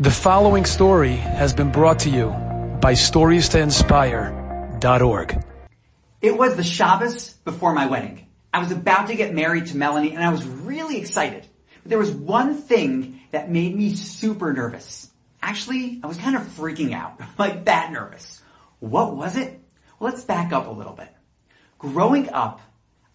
The following story has been brought to you by StoriesToInspire.org. It was the Shabbos before my wedding. I was about to get married to Melanie and I was really excited. But there was one thing that made me super nervous. Actually, I was kind of freaking out, like that nervous. What was it? Well, let's back up a little bit. Growing up,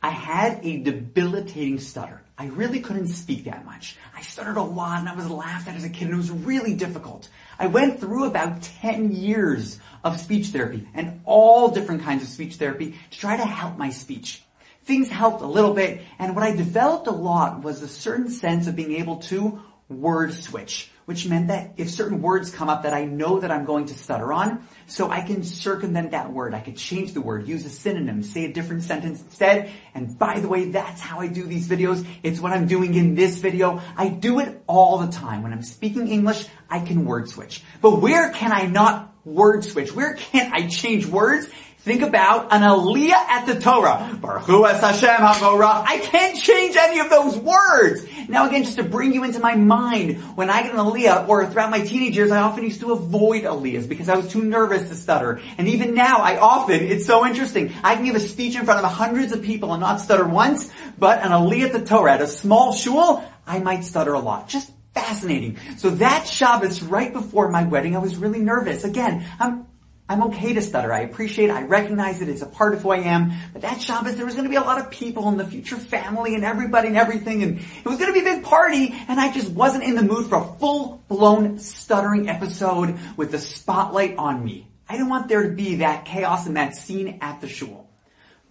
I had a debilitating stutter. I really couldn't speak that much. I stuttered a lot and I was laughed at as a kid and it was really difficult. I went through about 10 years of speech therapy and all different kinds of speech therapy to try to help my speech. Things helped a little bit and what I developed a lot was a certain sense of being able to word switch which meant that if certain words come up that I know that I'm going to stutter on, so I can circumvent that word. I could change the word, use a synonym, say a different sentence instead. And by the way, that's how I do these videos. It's what I'm doing in this video. I do it all the time. When I'm speaking English, I can word switch. But where can I not word switch? Where can't I change words? Think about an aliyah at the Torah. Barchu es Hashem HaMevorach. I can't change any of those words. Now again, just to bring you into my mind, when I get an aliyah, or throughout my teenage years, I often used to avoid aliyahs because I was too nervous to stutter. And even now, I often, it's so interesting, I can give a speech in front of hundreds of people and not stutter once, but an aliyah at the Torah, at a small shul, I might stutter a lot. Just fascinating. So that Shabbos right before my wedding, I was really nervous. Again, I'm I'm okay to stutter. I appreciate. I recognize it. It's a part of who I am. But that Shabbos, there was going to be a lot of people and the future family and everybody and everything. And it was going to be a big party. And I just wasn't in the mood for a full-blown stuttering episode with the spotlight on me. I didn't want there to be that chaos and that scene at the shul.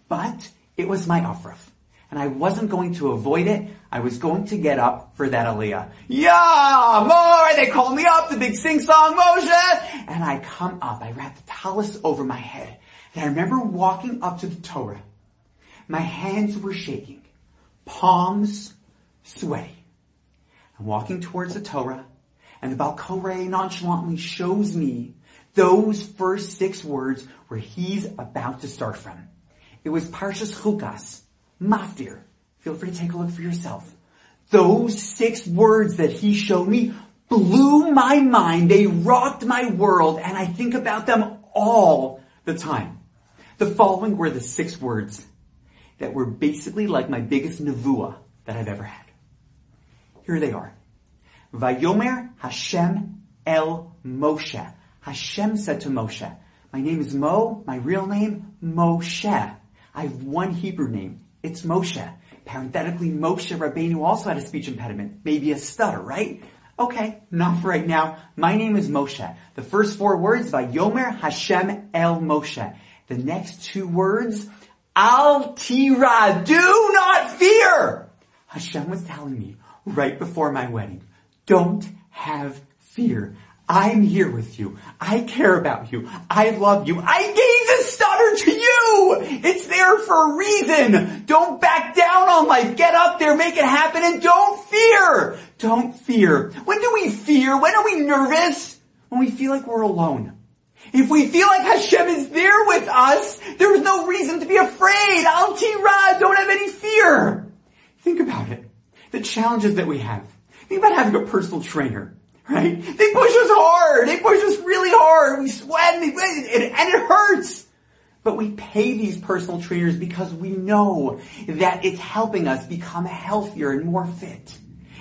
But it was my Aufruf and I wasn't going to avoid it. I was going to get up for that aliyah. Ya'amod! They call me up, the big sing-song Moshe! And I come up, I wrap the tallis over my head. And I remember walking up to the Torah. My hands were shaking. Palms sweaty. I'm walking towards the Torah, and the Baal Koreh nonchalantly shows me those first six words where he's about to start from. It was Parshas Chukas, Maftir. Feel free to take a look for yourself. Those six words that he showed me blew my mind. They rocked my world and I think about them all the time. The following were the six words that were basically like my biggest nevuah that I've ever had. Here they are. Vayomer Hashem El Moshe. Hashem said to Moshe, my name is Mo, my real name, Moshe. I have one Hebrew name. It's Moshe. Parenthetically, Moshe Rabbeinu also had a speech impediment, maybe a stutter, right? Okay, not for right now. My name is Moshe. The first four words, Vayomer Hashem El Moshe. The next two words, Al Tira, do not fear! Hashem was telling me right before my wedding, don't have fear. I'm here with you. I care about you. I love you. I gave the stutter to you. It's there for a reason. Don't back down on life. Get up there, make it happen, and don't fear. Don't fear. When do we fear? When are we nervous? When we feel like we're alone. If we feel like Hashem is there with us, there is no reason to be afraid. Al Tira, don't have any fear. Think about it. The challenges that we have. Think about having a personal trainer right? They push us hard. They push us really hard. We sweat and, it, and it hurts. But we pay these personal trainers because we know that it's helping us become healthier and more fit.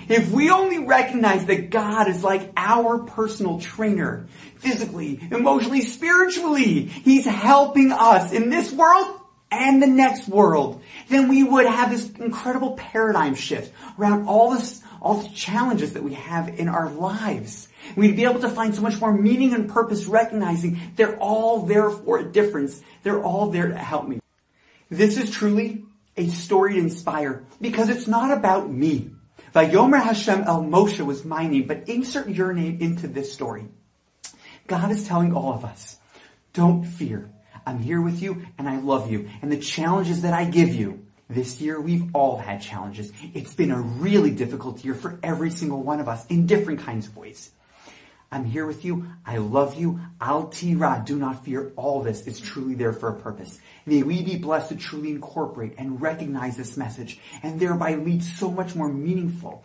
If we only recognize that God is like our personal trainer, physically, emotionally, spiritually, He's helping us in this world and the next world, then we would have this incredible paradigm shift around all this all the challenges that we have in our lives. We'd be able to find so much more meaning and purpose recognizing they're all there for a difference. They're all there to help me. This is truly a story to inspire because it's not about me. Vayomer Hashem El Moshe was my name, but insert your name into this story. God is telling all of us, don't fear. I'm here with you and I love you. And the challenges that I give you, this year, we've all had challenges. It's been a really difficult year for every single one of us in different kinds of ways. I'm here with you. I love you. Al tira. Do not fear. All this is truly there for a purpose. May we be blessed to truly incorporate and recognize this message and thereby lead so much more meaningful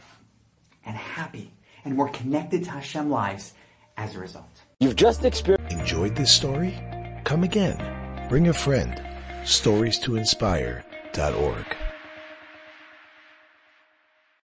and happy and more connected to Hashem lives as a result. You've just experienced. Enjoyed this story? Come again. Bring a friend. Stories to inspire.org.